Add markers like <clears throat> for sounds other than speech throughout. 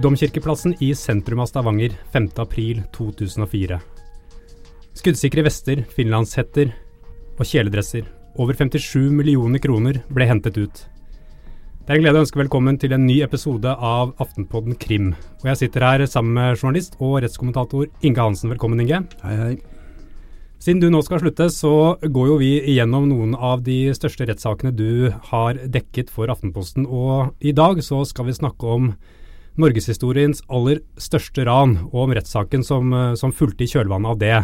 Domkirkeplassen i sentrum av Stavanger 5.4.2004. Skuddsikre vester, finlandshetter og kjeledresser. Over 57 millioner kroner ble hentet ut. Det er en glede å ønske velkommen til en ny episode av Aftenpodden Krim. Og jeg sitter her sammen med journalist og rettskommentator Inge Hansen. Velkommen, Inge. Hei, hei. Siden du nå skal slutte, så går jo vi igjennom noen av de største rettssakene du har dekket for Aftenposten. Og i dag så skal vi snakke om norgeshistoriens aller største ran, og om rettssaken som, som fulgte i kjølvannet av det.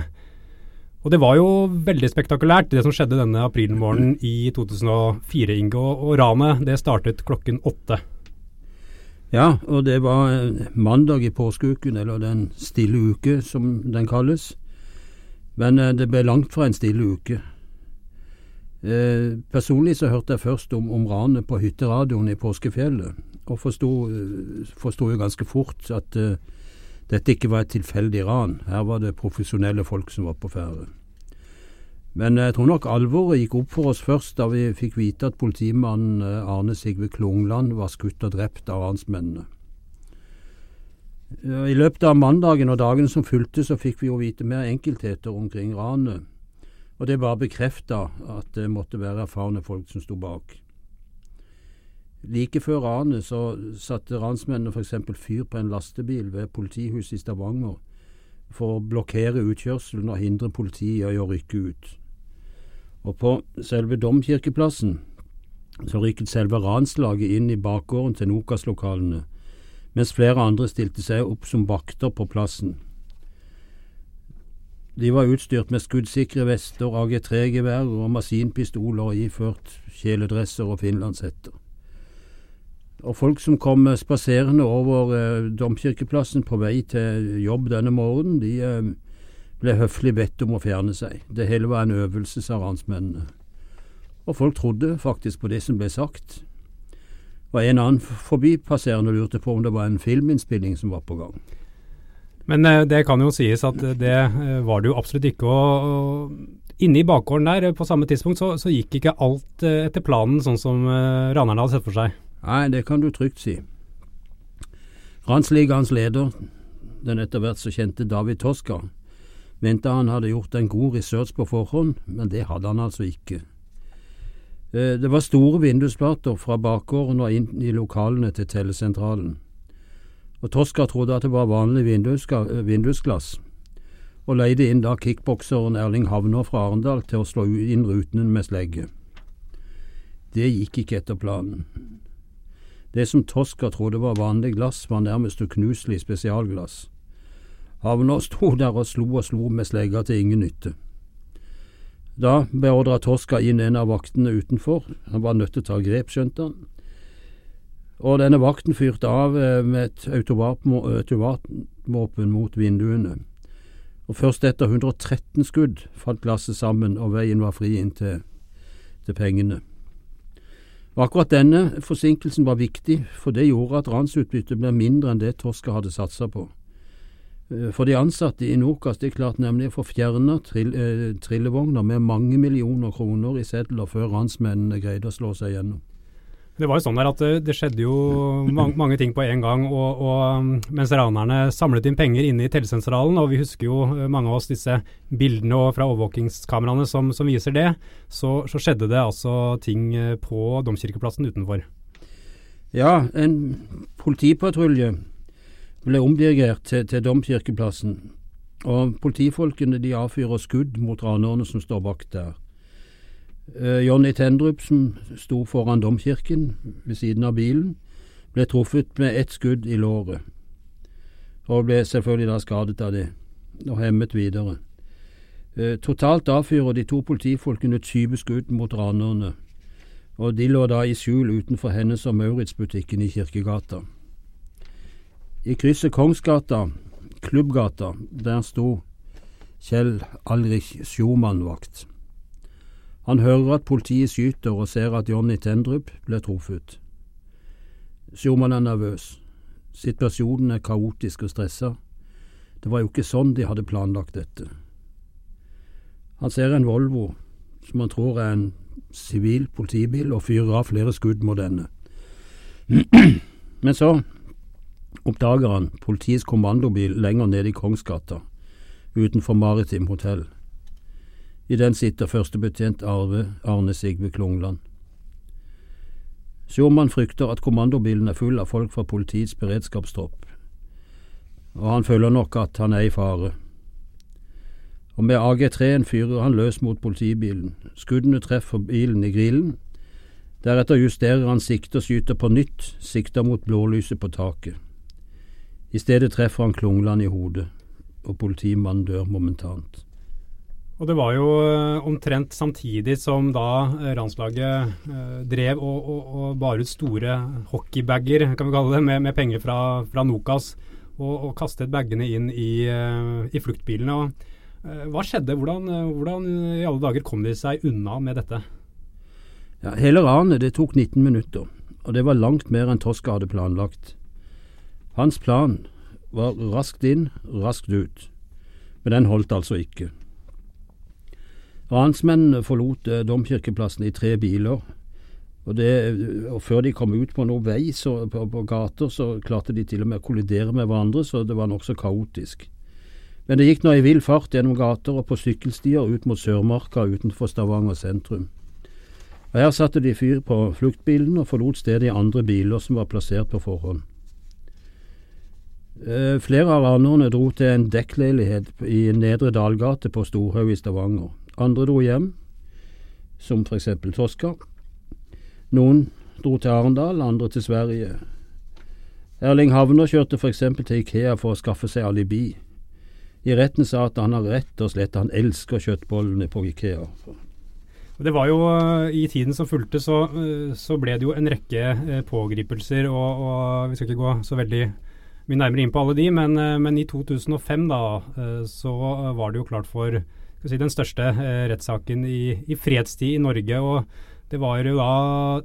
Og Det var jo veldig spektakulært, det som skjedde denne aprilmorgenen i 2004, Inge. Og ranet det startet klokken åtte. Ja, og det var eh, mandag i påskeuken, eller Den stille uke som den kalles. Men eh, det ble langt fra en stille uke. Eh, personlig så hørte jeg først om, om ranet på hytteradioen i påskefjellet, og forsto eh, jo ganske fort at uh, dette ikke var et tilfeldig ran. Her var det profesjonelle folk som var på ferde. Men jeg tror nok alvoret gikk opp for oss først da vi fikk vite at politimannen eh, Arne Sigve Klungland var skutt og drept av ransmennene. I løpet av mandagen og dagen som fulgte, så fikk vi jo vite mer enkeltheter omkring ranet. Og det bare bekrefta at det måtte være erfarne folk som sto bak. Like før ranet så satte ransmennene f.eks. fyr på en lastebil ved politihuset i Stavanger for å blokkere utkjørselen og hindre politiet i å rykke ut. Og på selve domkirkeplassen så rykket selve ranslaget inn i bakgården til Nokas-lokalene, mens flere andre stilte seg opp som vakter på plassen. De var utstyrt med skuddsikre vester, AG3-geværer og maskinpistoler iført kjeledresser og finlandshetter. Og folk som kom spaserende over eh, domkirkeplassen på vei til jobb denne morgenen, de eh, ble høflig bedt om å fjerne seg. Det hele var en øvelse, sa ransmennene. Og folk trodde faktisk på det som ble sagt. Og en annen forbipasserende lurte på om det var en filminnspilling som var på gang. Men eh, det kan jo sies at det eh, var det jo absolutt ikke. Og, og inne i bakgården der på samme tidspunkt så, så gikk ikke alt eh, etter planen sånn som ranerne hadde sett for seg. Nei, det kan du trygt si. Ransligaens leder, den etter hvert så kjente David Toska, mente han hadde gjort en god research på forhånd, men det hadde han altså ikke. Eh, det var store vindusplater fra bakgården og inn i lokalene til tellesentralen. Og Toska trodde at det var vanlig vindusglass, og leide inn da kickbokseren Erling Havner fra Arendal til å slå inn rutene med slegge. Det gikk ikke etter planen. Det som Toska trodde var vanlig glass, var nærmest uknuselig spesialglass. Havner sto der og slo og slo med slegga til ingen nytte. Da beordra Toska inn en av vaktene utenfor, han var nødt til å ta grep, skjønte han. Og denne vakten fyrte av eh, med et automatvåpen mot vinduene. Og først etter 113 skudd falt glasset sammen, og veien var fri inn til, til pengene. Og akkurat denne forsinkelsen var viktig, for det gjorde at ransutbyttet ble mindre enn det Toska hadde satsa på. Eh, for de ansatte i Nokas det klarte nemlig å få fjerna eh, trillevogner med mange millioner kroner i sedler før ransmennene greide å slå seg gjennom. Det var jo sånn der at det, det skjedde jo mange, mange, ting på en gang. og, og um, Mens ranerne samlet inn penger inne i tellesentralen, og vi husker jo eh, mange av oss disse bildene fra overvåkingskameraene som, som viser det, så, så, skjedde det altså ting eh, på domkirkeplassen utenfor. Ja, en politipatrulje ble omdirigert til, til domkirkeplassen, og politifolkene de avfyrer skudd mot ranerne som står bak der. Uh, Jonny Tendrup, som sto foran domkirken ved siden av bilen, ble truffet med ett skudd i låret, og ble selvfølgelig da skadet av det, og hemmet videre. Uh, totalt avfyrer de to politifolkene 20 skudd mot ranerne, og de lå da i skjul utenfor Hennes og Maurits-butikken i Kirkegata. I krysset Kongsgata, Klubbgata, der sto Kjell Alrich Schumann vakt. Han hører at politiet skyter og ser at Jonny Tendrup ble truffet. Schumann er nervøs. Situasjonen er kaotisk og stressa. Det var jo ikke sånn de hadde planlagt dette. Han ser en Volvo som han tror er en sivil politibil, og fyrer av flere skudd mot denne. Men så oppdager han politiets kommandobil lenger nede i Kongsgata, utenfor Maritim hotell. I den sitter førstebetjent Arve Arne Sigve Klungland. Sjåmann frykter at kommandobilen er full av folk fra politiets beredskapstropp, og han føler nok at han er i fare. Og med AG3-en fyrer han løs mot politibilen. Skuddene treffer bilen i grillen. Deretter justerer han siktet og skyter på nytt, sikta mot blålyset på taket. I stedet treffer han Klungland i hodet, og politimannen dør momentant. Og det var jo uh, omtrent samtidig som da uh, ranslaget uh, drev og, og, og, bar ut store hockeybager, kan vi kalle det, med, med penger fra, fra Nokas, og, og, kastet bagene inn i, i fluktbilene. Og, hva skjedde? Hvordan, hvordan, i alle dager kom de seg unna med dette? Ja, hele ranet det tok 19 minutter, og det var langt mer enn Toska hadde planlagt. Hans plan var raskt inn, raskt ut, men den holdt altså ikke. Ransmennene forlot eh, domkirkeplassen i tre biler. Og, det, og Før de kom ut på noen vei så, på, på, gater, så klarte de til og med å kollidere med hverandre, så det var nokså kaotisk. Men det gikk nå i vill fart gjennom gater og på sykkelstier ut mot Sørmarka utenfor Stavanger sentrum. Og Her satte de fyr på fluktbilen og forlot stedet i andre biler som var plassert på forhånd. Eh, flere av ranerne dro til en dekkleilighet i Nedre Dalgate på Storhaug i Stavanger. Andre dro hjem, som eksempel Toska. Noen dro til Arendal, andre til Sverige. Erling Havner kjørte eksempel til Ikea for å skaffe seg alibi. I retten sa at han har rett og slett han elsker kjøttbollene på Ikea. Det var jo eh, I tiden som fulgte, så, eh, så ble det jo en rekke eh, pågripelser. Og, og, Vi skal ikke gå så veldig mye nærmere inn på alle de, men, men i 2005 da, så var det jo klart for si, den største eh, rettssaken i, i, fredstid i Norge. og Det var jo da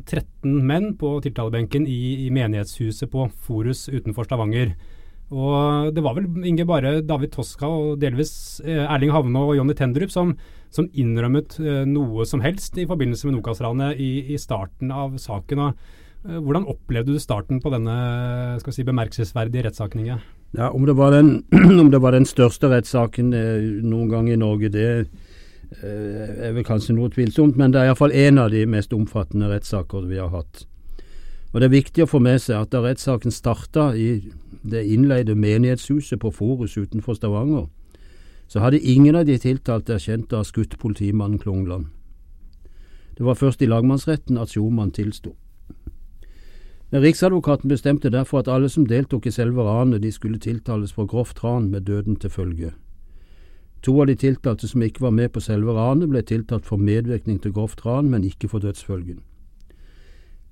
13 menn på tiltalebenken i, i menighetshuset på Forus utenfor Stavanger. Og Det var vel Inge bare David Toska og delvis eh, Erling Havne og Jonny Tendrup som, som innrømmet eh, noe som helst i forbindelse med Nokas-ranet i, i, starten av saken. og eh, Hvordan opplevde du starten på denne si, bemerkelsesverdige rettssaken? Ja, om det den, <clears throat> om det var den største rettssaken eh, noen gang i Norge, det eh, er vel kanskje noe tvilsomt, men det er iallfall en av de mest omfattende rettssaker vi har hatt. Og Det er viktig å få med seg at da rettssaken starta i det innleide menighetshuset på Forus utenfor Stavanger, så hadde ingen av de tiltalte erkjent å ha skutt politimannen Klungland. Det var først i lagmannsretten at Sjoman tilsto. Men Riksadvokaten bestemte derfor at alle som deltok i selve ranet, de skulle tiltales for grovt ran med døden til følge. To av de tiltalte som ikke var med på selve ranet, ble tiltalt for medvirkning til grovt ran, men ikke for dødsfølgen.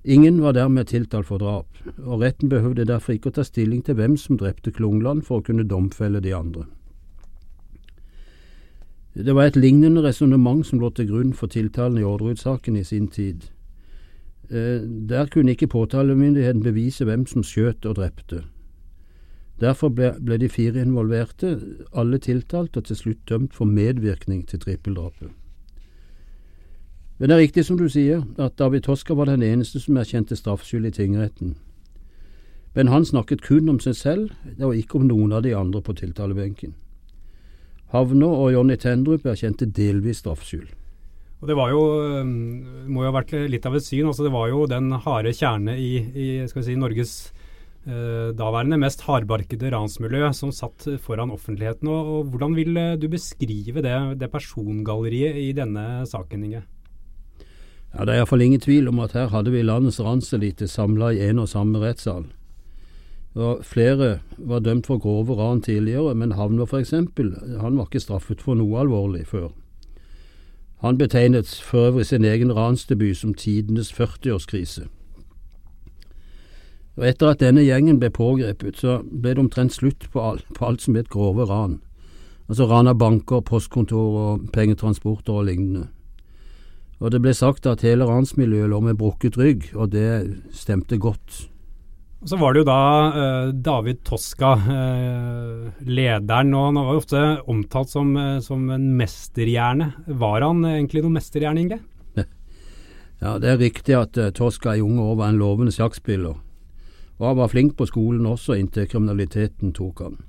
Ingen var dermed tiltalt for drap, og retten behøvde derfor ikke å ta stilling til hvem som drepte Klungland for å kunne domfelle de andre. Det var et lignende resonnement som lå til grunn for tiltalen i Orderud-saken i sin tid. Eh, der kunne ikke påtalemyndigheten bevise hvem som skjøt og drepte. Derfor ble, ble de fire involverte, alle tiltalt og til slutt dømt for medvirkning til trippeldrapet. Men det er riktig som du sier, at David Toska var den eneste som erkjente straffskyld i tingretten. Men han snakket kun om seg selv, og ikke om noen av de andre på tiltalebenken. Havner og Jonny Tendrup erkjente delvis straffskyld. Og Det var jo, må jo ha vært litt av et syn. altså Det var jo den harde kjerne i, i skal vi si, Norges eh, daværende mest hardbarkede ransmiljø som satt foran offentligheten. Og, og Hvordan vil eh, du beskrive det, det persongalleriet i denne saken, Inge? Ja, Det er iallfall ingen tvil om at her hadde vi landets ranselite samla i en og samme rettssal. Og flere var dømt for grove ran tidligere, men Havner f.eks. han var ikke straffet for noe alvorlig før. Han betegnet for øvrig sin egen ransdebut som tidenes 40-årskrise. Og Etter at denne gjengen ble pågrepet, så ble det omtrent slutt på alt, på alt som het grove ran. Altså ran av banker, postkontor og pengetransporter og lignende. Og det ble sagt at hele ransmiljøet lå med brukket rygg, og det stemte godt. Så var det jo da eh, David Toska, eh, lederen, og han var jo ofte omtalt som, uh, som en mesterhjerne. Var han egentlig noen mesterhjerne, Inge? <laughs> Ja, det er riktig at Toska i unge år var en lovende sjakkspiller. Og han var flink på skolen også, inntil kriminaliteten tok han.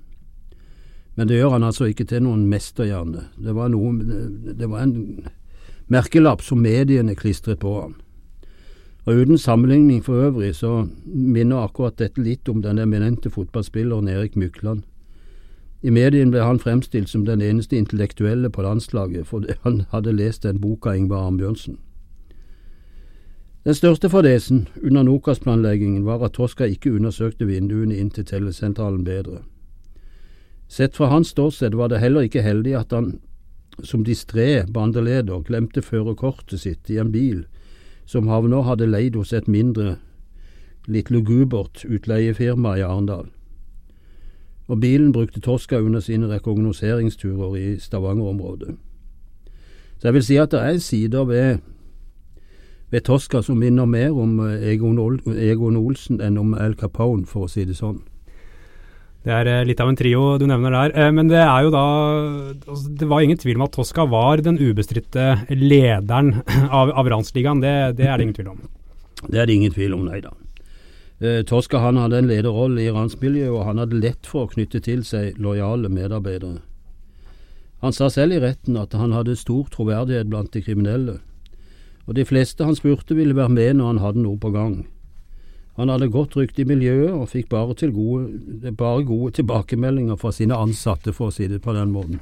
Men det gjør han altså ikke til noen mesterhjerne. Det var, noe, det var en merkelapp som mediene klistret på han. Og Uten sammenligning for øvrig, så minner akkurat dette litt om den eminente fotballspilleren Erik Mykland. I medien ble han fremstilt som den eneste intellektuelle på landslaget fordi han hadde lest en bok av Ingvar Arnbjørnsen. Den største fadesen under Nokas-planleggingen var at Toska ikke undersøkte vinduene inn til tellesentralen bedre. Sett fra hans ståsted var det heller ikke heldig at han som distré bandeleder glemte førerkortet sitt i en bil som havna hadde leid hos et mindre, litt lugubert utleiefirma i Arendal. Og bilen brukte Toska under sine rekognoseringsturer i Stavanger-området. Så jeg vil si at det er sider ved, ved Toska som minner mer om Egon, Egon Olsen enn om Al Capone, for å si det sånn. Det er eh, litt av en trio du nevner der. Eh, men det er jo da altså, Det var ingen tvil om at Tosca var den ubestridte lederen <laughs> av, av Ransligaen. Det, det, er det ingen tvil om. Det er det ingen tvil om, nei da. Eh, Tosca han hadde en lederrolle i ransmiljøet, og han hadde lett for å knytte til seg lojale medarbeidere. Han sa selv i retten at han hadde stor troverdighet blant de kriminelle, og de fleste han spurte ville være med når han hadde noe på gang. Han hadde godt rykte i miljøet og fikk bare, gode, bare gode tilbakemeldinger fra sine ansatte, for å si det på den måten.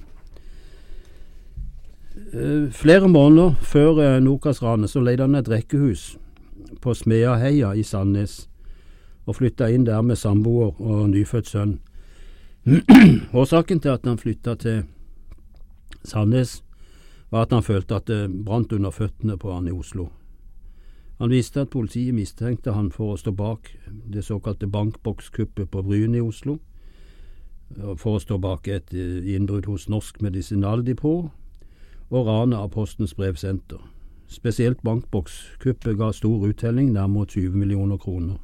Eh, flere måneder før eh, Nokas-ranet så leide han et rekkehus på Smeaheia i Sandnes, og flytta inn der med samboer og nyfødt sønn. <clears throat> Årsaken til at han flytta til Sandnes, var at han følte at det brant under føttene på han i Oslo. Han visste at politiet mistenkte han for å stå bak det såkalte bankbokskuppet på Bryn i Oslo, for å stå bak et eh, innbrudd hos Norsk Medisinaldepot og ranet av Postens brevsenter. Spesielt bankbokskuppet ga stor uttelling, nærmere 20 millioner kroner.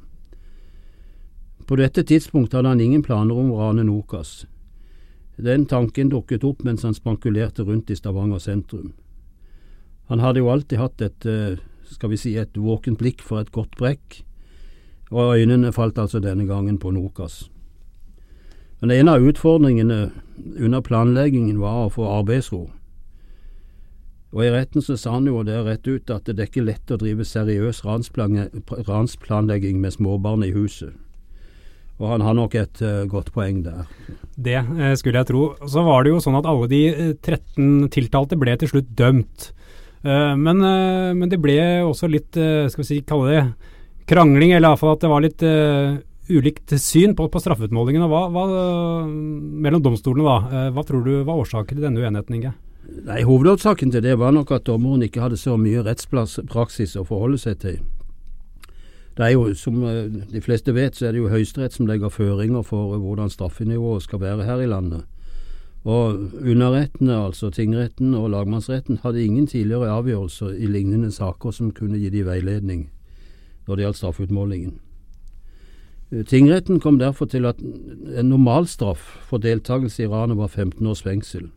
På dette tidspunkt hadde han ingen planer om å rane Nokas. Den tanken dukket opp mens han spankulerte rundt i Stavanger sentrum. Han hadde jo alltid hatt et eh, skal vi si, et våkent blikk for et godt brekk, og øynene falt altså denne gangen på Nokas. Men en av utfordringene under planleggingen var å få arbeidsro. Og I retten så sa han jo det rett ut at det er ikke lett å drive seriøs ransplanlegging med småbarn i huset. Og han har nok et uh, godt poeng der. Det eh, skulle jeg tro. Så var det jo sånn at alle de 13 eh, tiltalte ble til slutt dømt. Eh, men, eh, men, det ble også litt, eh, skal vi si, kalle det krangling, eller iallfall at det var litt ulikt syn på, på straffeutmålingen. Hva, hva, mellom domstolene, da. Hva tror du var årsaken til denne uenigheten, Inge? Nei, Hovedårsaken til det var nok at dommeren ikke hadde så mye rettspraksis å forholde seg til. Det er jo, Som de fleste vet, så er det jo Høyesterett som legger føringer for hvordan straffenivået skal være her i landet. Og underrettene, altså tingretten og lagmannsretten, hadde ingen tidligere avgjørelser i lignende saker som kunne gi de veiledning når det gjaldt straffeutmålingen. Eh, tingretten kom derfor til at en normalstraff for deltakelse i ranet var 15 års fengsel,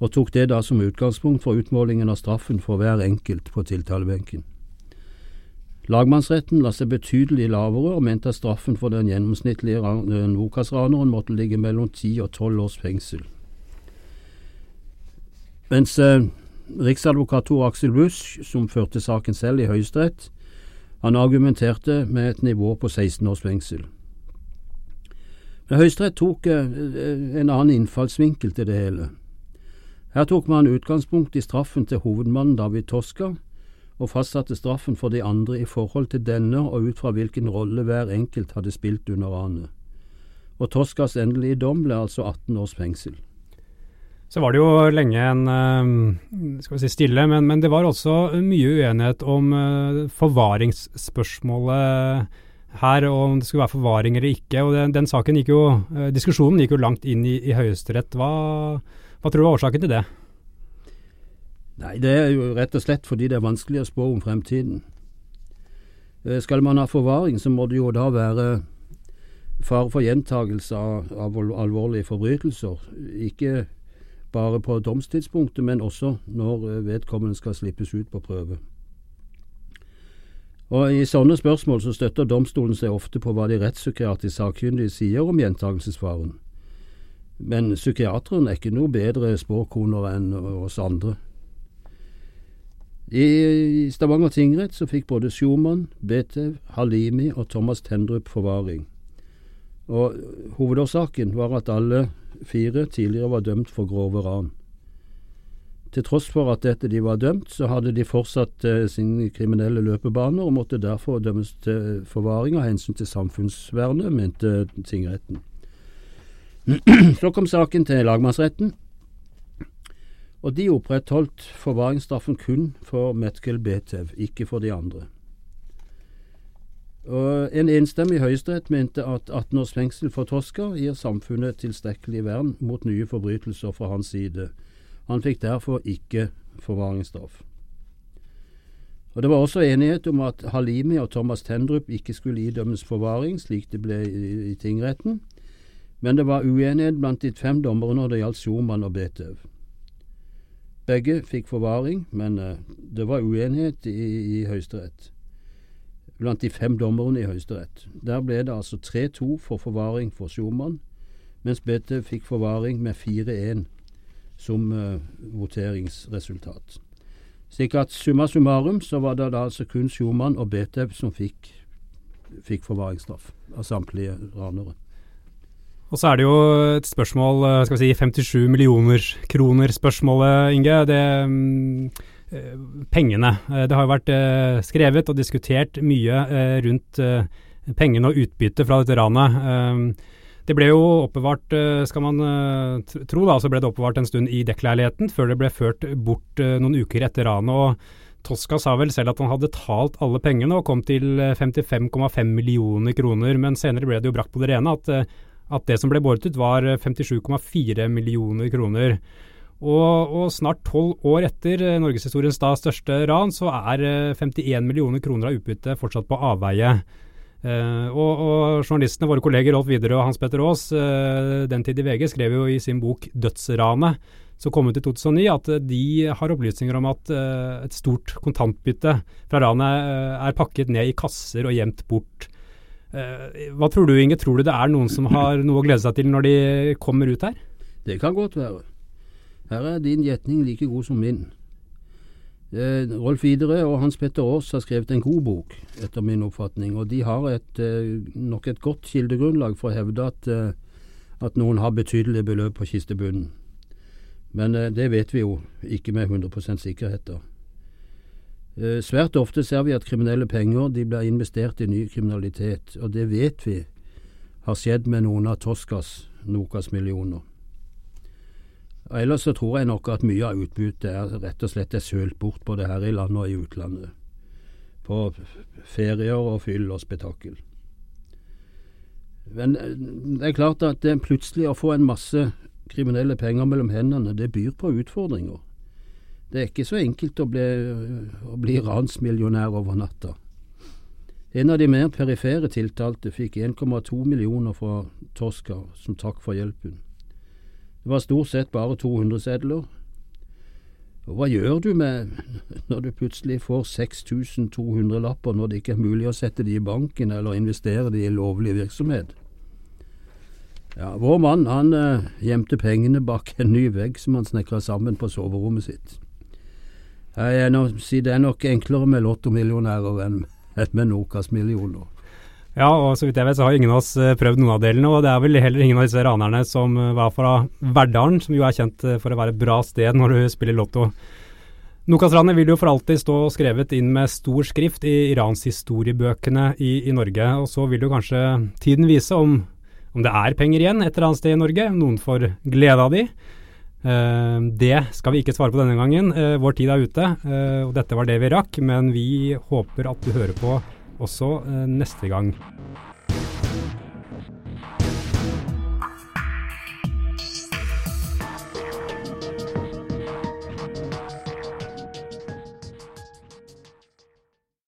og tok det da som utgangspunkt for utmålingen av straffen for hver enkelt på tiltalebenken. Lagmannsretten la seg betydelig lavere og mente at straffen for den gjennomsnittlige Nokas-raneren måtte ligge mellom 10 og 12 års fengsel. Mens eh, riksadvokat Tor Axel Busch, som førte saken selv i Høyesterett, han argumenterte med et nivå på 16 års fengsel. Men Høyesterett tok eh, en annen innfallsvinkel til det hele. Her tok man utgangspunkt i straffen til hovedmannen David Toska, og fastsatte straffen for de andre i forhold til denne og ut fra hvilken rolle hver enkelt hadde spilt under ranet. Og Toskas endelige dom ble altså 18 års fengsel. Så var det jo lenge en eh, skal vi si stille, men, men det var også mye uenighet om uh, forvaringsspørsmålet her, og om det skulle være forvaring eller ikke. og den, den saken gikk jo, uh, Diskusjonen gikk jo langt inn i, i Høyesterett. Hva, hva tror du var årsaken til det? Nei, Det er jo rett og slett fordi det er vanskelig å spå om fremtiden. Skal man ha forvaring, så må det jo da være fare for gjentagelse av alvorlige forbrytelser. Ikke bare på domstidspunktet, men også når eh, vedkommende skal slippes ut på prøve. Og I sånne spørsmål så støtter domstolen seg ofte på hva de rettspsykiatrisk sakkyndige sier om gjentakelsesfaren. Men psykiateren er ikke noe bedre spåkoner enn oss andre. I Stavanger tingrett så fikk både Schumann, Betev, Halimi og Thomas Tendrup forvaring. Og Hovedårsaken var at alle fire tidligere var dømt for grove ran. Til tross for at dette de var dømt, så hadde de fortsatt eh, sin kriminelle løpebaner og måtte derfor dømmes til forvaring av hensyn til samfunnsvernet, mente tingretten. <clears throat> Så kom saken til lagmannsretten, og de opprettholdt forvaringsstraffen kun for Metkel Betev, ikke for de andre. Og En enstemmig høyesterett mente at 18 års fengsel for Tosker gir samfunnet tilstrekkelig vern mot nye forbrytelser fra hans side. Han fikk derfor ikke forvaringsstraff. Og Det var også enighet om at Halimi og Thomas Tendrup ikke skulle idømmes forvaring, slik det ble i, tingretten, men det var uenighet blant de fem dommere når det gjaldt Schumann og Betev. Begge fikk forvaring, men uh, det var uenighet i, i Høyesterett. Blant de fem dommerne i Høyesterett. Der ble det altså 3-2 for forvaring for Schumann, mens Betev fikk forvaring med 4-1 som uh, voteringsresultat. Slik at summa summarum så var det da altså kun Schumann og Betev som fikk, fikk forvaringsstraff av samtlige ranere. Og så er det jo et spørsmål, eh, skal vi si 57 millioner kroner-spørsmålet, Inge. Det, mm, pengene. Det har jo vært skrevet og diskutert mye rundt pengene og utbyttet fra dette ranet. Det ble jo oppbevart, eh, skal man eh, tro, da, så ble det oppbevart en stund i dekkleiligheten før det ble ført bort eh, noen uker etter ranet. og Tosca sa vel selv at han hadde talt alle pengene og kom til 55,5 millioner kroner, men senere ble det jo brakt på det rene at, at det som ble båret ut var 57,4 millioner kroner. Og, og snart tolv år etter norgeshistoriens da største ran, så er 51 millioner kroner av utbyttet fortsatt på avveie. Uh, og, og, journalistene, våre kolleger Rolf Widerøe og Hans Petter Aas, uh, den tid i VG, skrev jo i sin bok 'Dødsranet', som kom ut i 2009, at uh, de har opplysninger om at et stort kontantbytte fra ranet er pakket ned i kasser og gjemt bort. hva tror du, Inge? Tror du det er noen som har noe å glede seg til når de kommer ut her? Det kan godt være. Her er din gjetning like god som min. Eh, Rolf Widerøe og Hans Petter Aas har skrevet en god bok, etter min oppfatning. Og de har et, eh, nok et godt kildegrunnlag for å hevde at, eh, at noen har betydelige beløp på kistebunnen. Men eh, det vet vi jo ikke med 100 sikkerhet. da. Eh, svært ofte ser vi at kriminelle penger de blir investert i ny kriminalitet, og det vet vi har skjedd med noen av Toscas Nokas-millioner. Ellers så tror jeg nok at mye av utbyttet rett og slett er sølt bort både her i landet og i utlandet. På ferier og fyll og spetakkel. Men eh, det er klart at det plutselig å få en masse kriminelle penger mellom hendene, det byr på utfordringer. Det er ikke så enkelt å bli, å bli ransmillionær over natta. En av de mer perifere tiltalte fikk 1,2 millioner fra Tosca som takk for hjelpen. Det var stort sett bare 200 sedler. Og hva gjør du med når du plutselig får 6200 lapper når det ikke er mulig å sette de i banken eller investere de i lovlig virksomhet? Ja, Vår mann han uh, gjemte pengene bak en ny vegg som han snekra sammen på soverommet sitt. Jeg er nok, si det er nok enklere med lottomillionærer enn med Nokas-millioner. Ja, og så vidt jeg vet så har ingen av oss eh, prøvd noen av delene. Og det er vel heller ingen av disse ranerne som eh, var fra Verdalen, som jo er kjent eh, for å være et bra sted når du spiller lotto. Nokas-ranet vil jo for alltid stå skrevet inn med stor skrift i ranshistoriebøkene i, i Norge. Og så vil jo kanskje tiden vise om, om, det er penger igjen et eller annet sted i Norge. Noen får glede av de. Uh, det skal vi ikke svare på denne gangen. Uh, vår tid er ute, uh, og dette var det vi rakk. Men vi håper at du hører på også eh, neste gang.